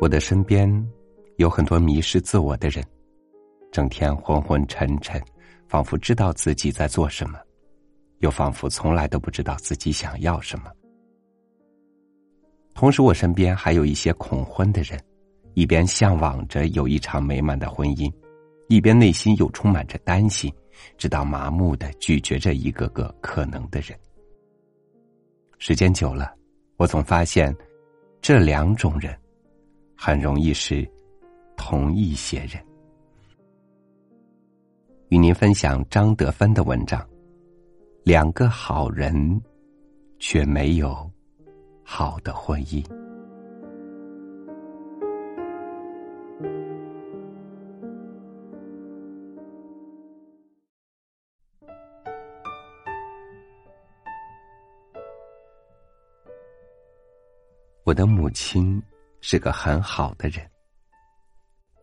我的身边有很多迷失自我的人，整天昏昏沉沉，仿佛知道自己在做什么，又仿佛从来都不知道自己想要什么。同时，我身边还有一些恐婚的人，一边向往着有一场美满的婚姻，一边内心又充满着担心，直到麻木的拒绝着一个个可能的人。时间久了，我总发现，这两种人。很容易是同一些人。与您分享张德芬的文章：两个好人，却没有好的婚姻。我的母亲。是个很好的人，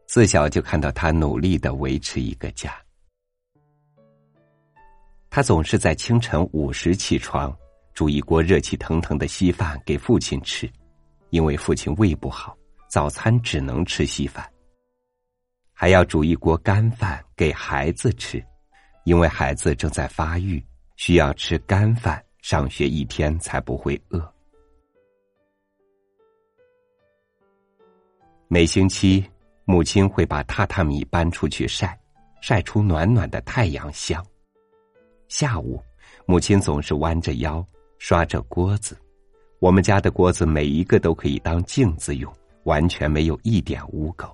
自小就看到他努力的维持一个家。他总是在清晨五时起床，煮一锅热气腾腾的稀饭给父亲吃，因为父亲胃不好，早餐只能吃稀饭。还要煮一锅干饭给孩子吃，因为孩子正在发育，需要吃干饭，上学一天才不会饿。每星期，母亲会把榻榻米搬出去晒，晒出暖暖的太阳香。下午，母亲总是弯着腰刷着锅子。我们家的锅子每一个都可以当镜子用，完全没有一点污垢。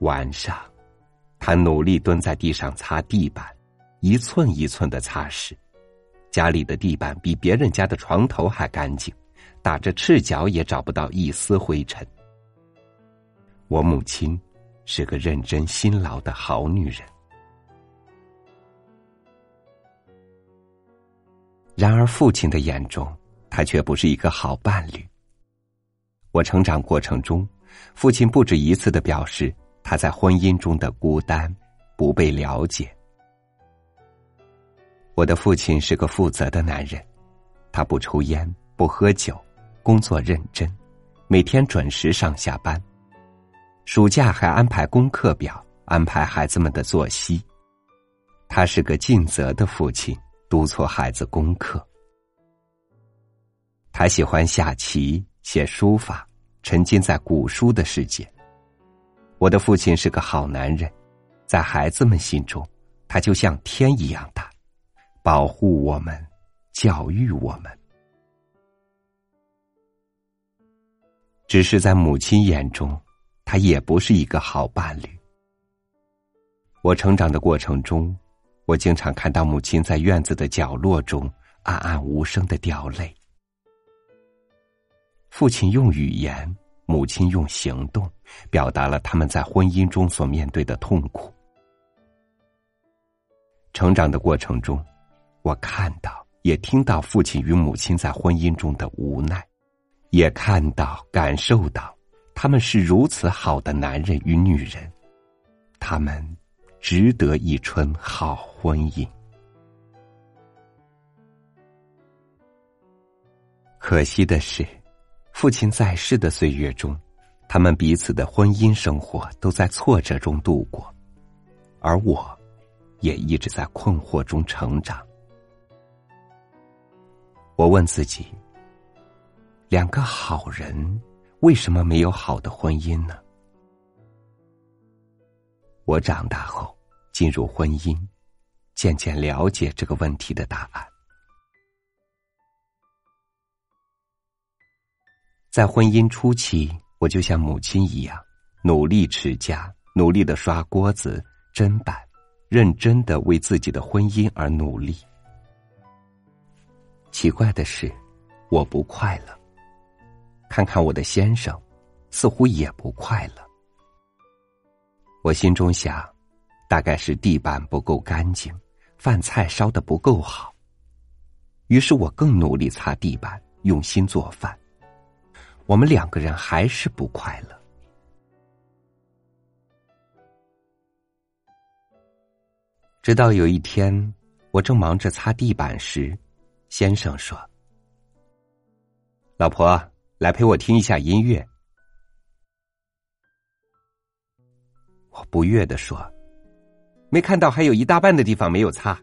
晚上，他努力蹲在地上擦地板，一寸一寸的擦拭。家里的地板比别人家的床头还干净。打着赤脚也找不到一丝灰尘。我母亲是个认真辛劳的好女人。然而，父亲的眼中，她却不是一个好伴侣。我成长过程中，父亲不止一次的表示他在婚姻中的孤单，不被了解。我的父亲是个负责的男人，他不抽烟，不喝酒。工作认真，每天准时上下班。暑假还安排功课表，安排孩子们的作息。他是个尽责的父亲，督促孩子功课。他喜欢下棋、写书法，沉浸在古书的世界。我的父亲是个好男人，在孩子们心中，他就像天一样大，保护我们，教育我们。只是在母亲眼中，他也不是一个好伴侣。我成长的过程中，我经常看到母亲在院子的角落中暗暗无声的掉泪。父亲用语言，母亲用行动，表达了他们在婚姻中所面对的痛苦。成长的过程中，我看到也听到父亲与母亲在婚姻中的无奈。也看到、感受到，他们是如此好的男人与女人，他们值得一春好婚姻。可惜的是，父亲在世的岁月中，他们彼此的婚姻生活都在挫折中度过，而我，也一直在困惑中成长。我问自己。两个好人为什么没有好的婚姻呢？我长大后进入婚姻，渐渐了解这个问题的答案。在婚姻初期，我就像母亲一样，努力持家，努力的刷锅子、砧板，认真的为自己的婚姻而努力。奇怪的是，我不快乐。看看我的先生，似乎也不快乐。我心中想，大概是地板不够干净，饭菜烧的不够好。于是我更努力擦地板，用心做饭。我们两个人还是不快乐。直到有一天，我正忙着擦地板时，先生说：“老婆，来陪我听一下音乐。”我不悦的说：“没看到还有一大半的地方没有擦。”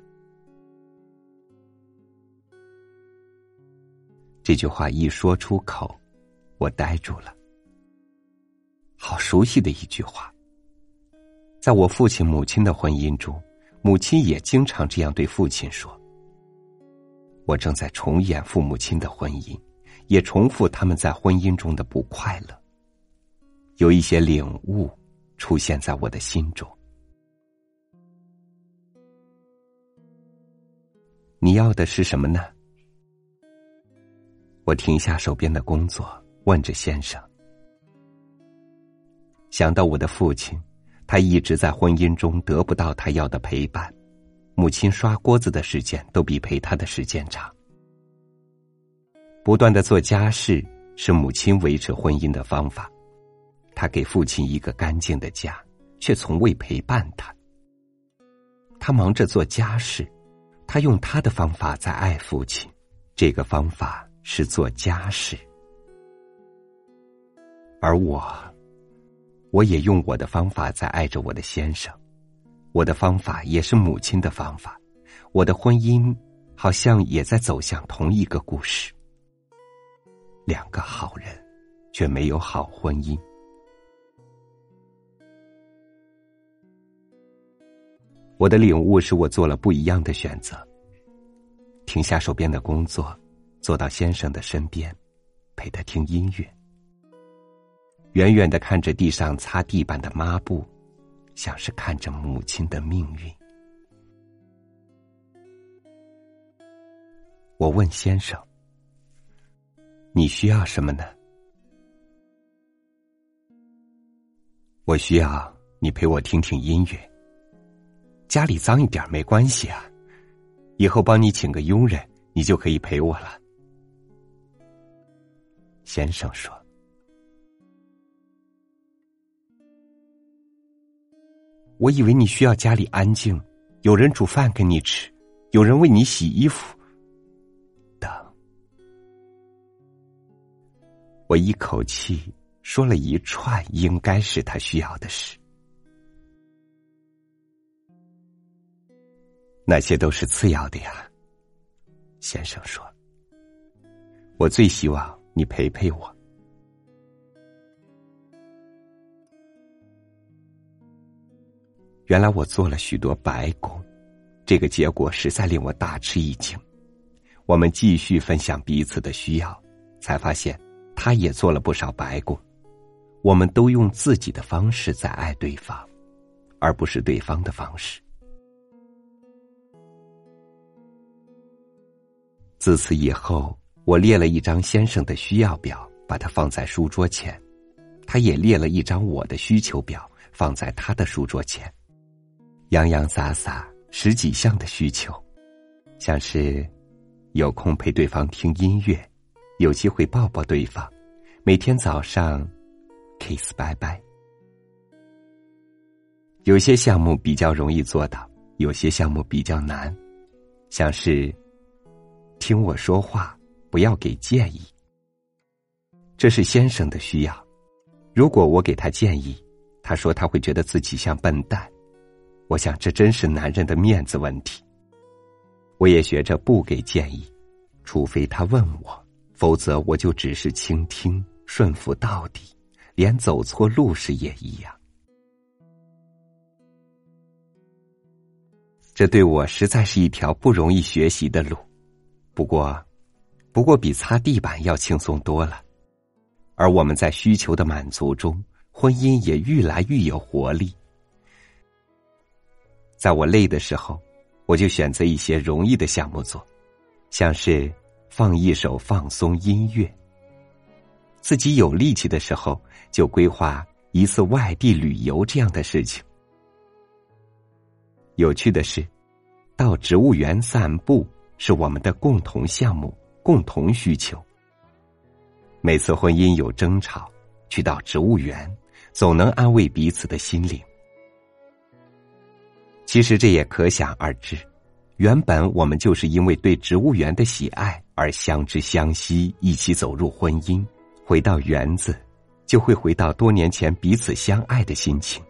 这句话一说出口，我呆住了。好熟悉的一句话，在我父亲母亲的婚姻中，母亲也经常这样对父亲说。我正在重演父母亲的婚姻，也重复他们在婚姻中的不快乐。有一些领悟出现在我的心中。你要的是什么呢？我停下手边的工作，问着先生。想到我的父亲，他一直在婚姻中得不到他要的陪伴，母亲刷锅子的时间都比陪他的时间长。不断的做家事是母亲维持婚姻的方法，她给父亲一个干净的家，却从未陪伴他。他忙着做家事，他用他的方法在爱父亲，这个方法是做家事，而我。我也用我的方法在爱着我的先生，我的方法也是母亲的方法，我的婚姻好像也在走向同一个故事。两个好人，却没有好婚姻。我的领悟是我做了不一样的选择，停下手边的工作，坐到先生的身边，陪他听音乐。远远的看着地上擦地板的抹布，像是看着母亲的命运。我问先生：“你需要什么呢？”我需要你陪我听听音乐。家里脏一点没关系啊，以后帮你请个佣人，你就可以陪我了。先生说。我以为你需要家里安静，有人煮饭给你吃，有人为你洗衣服。我一口气说了一串应该是他需要的事，那些都是次要的呀。先生说：“我最希望你陪陪我。”原来我做了许多白工，这个结果实在令我大吃一惊。我们继续分享彼此的需要，才发现他也做了不少白工。我们都用自己的方式在爱对方，而不是对方的方式。自此以后，我列了一张先生的需要表，把它放在书桌前；他也列了一张我的需求表，放在他的书桌前。洋洋洒洒十几项的需求，像是有空陪对方听音乐，有机会抱抱对方，每天早上 kiss 拜拜。有些项目比较容易做到，有些项目比较难，像是听我说话，不要给建议。这是先生的需要，如果我给他建议，他说他会觉得自己像笨蛋。我想，这真是男人的面子问题。我也学着不给建议，除非他问我，否则我就只是倾听，顺服到底，连走错路时也一样。这对我实在是一条不容易学习的路，不过，不过比擦地板要轻松多了。而我们在需求的满足中，婚姻也愈来愈有活力。在我累的时候，我就选择一些容易的项目做，像是放一首放松音乐。自己有力气的时候，就规划一次外地旅游这样的事情。有趣的是，到植物园散步是我们的共同项目、共同需求。每次婚姻有争吵，去到植物园，总能安慰彼此的心灵。其实这也可想而知，原本我们就是因为对植物园的喜爱而相知相惜，一起走入婚姻。回到园子，就会回到多年前彼此相爱的心情。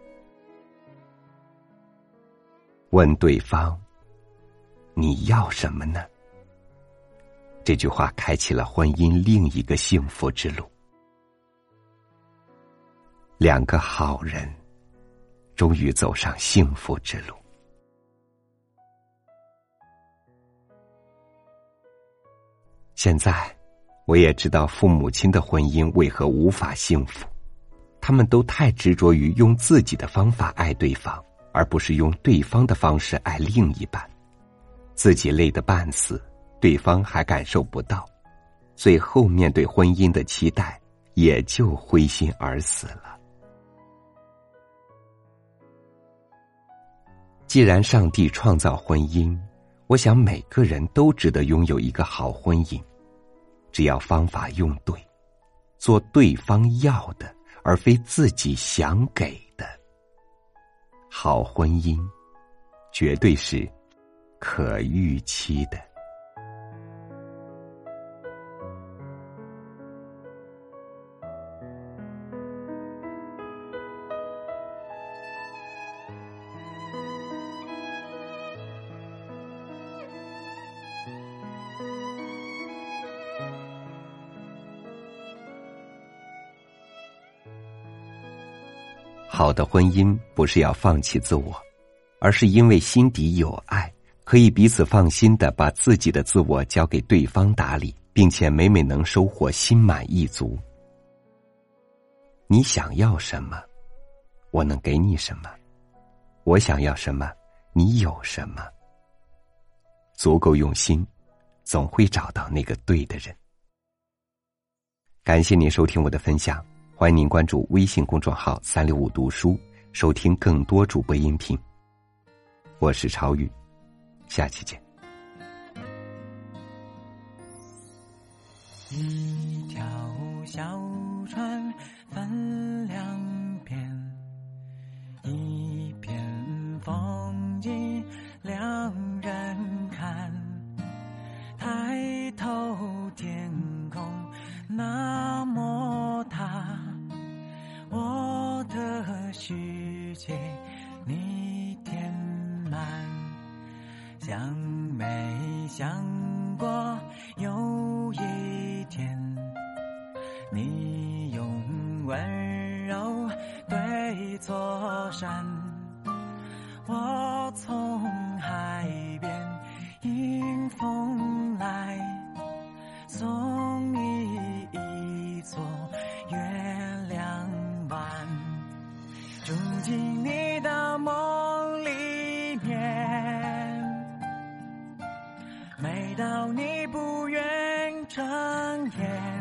问对方：“你要什么呢？”这句话开启了婚姻另一个幸福之路。两个好人，终于走上幸福之路。现在，我也知道父母亲的婚姻为何无法幸福，他们都太执着于用自己的方法爱对方，而不是用对方的方式爱另一半，自己累得半死，对方还感受不到，最后面对婚姻的期待也就灰心而死了。既然上帝创造婚姻，我想每个人都值得拥有一个好婚姻。只要方法用对，做对方要的，而非自己想给的，好婚姻绝对是可预期的。好的婚姻不是要放弃自我，而是因为心底有爱，可以彼此放心的把自己的自我交给对方打理，并且每每能收获心满意足。你想要什么，我能给你什么；我想要什么，你有什么。足够用心，总会找到那个对的人。感谢您收听我的分享。欢迎您关注微信公众号“三六五读书”，收听更多主播音频。我是超宇，下期见。一条小船翻山，我从海边迎风来，送你一座月亮湾。住进你的梦里面，美到你不愿睁眼。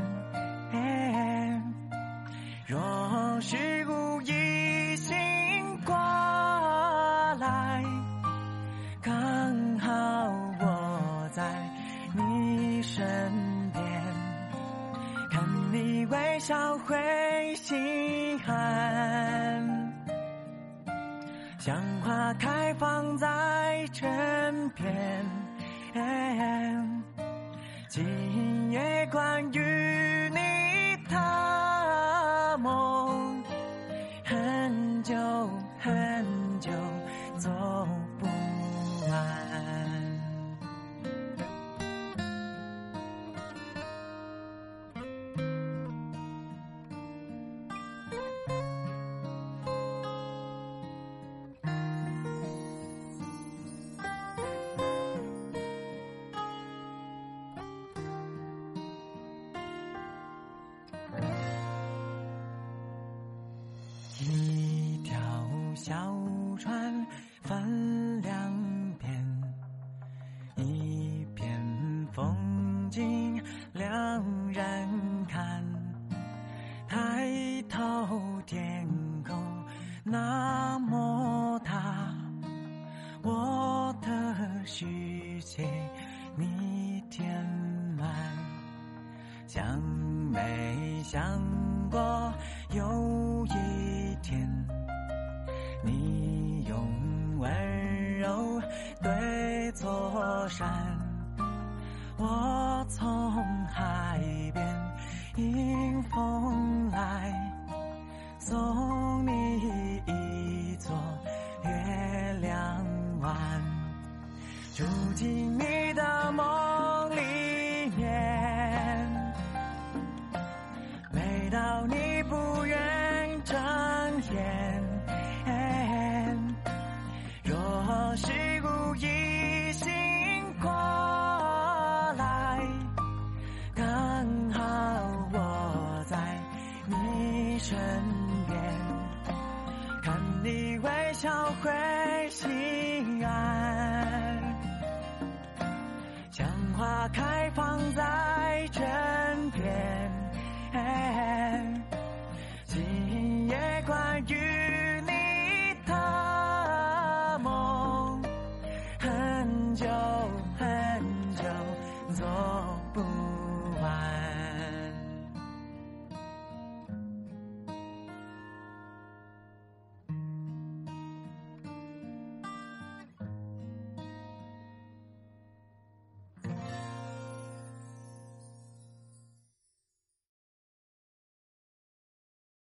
找回心寒。像花开放在枕边，今夜关于小船分两边，一片风景两人看。抬头天空那么大，我的世界你填满。想没想过有一天？你用温柔堆座山，我从海边迎风来，送你一座月亮湾，住进你的梦里面。每到你不愿睁眼，夜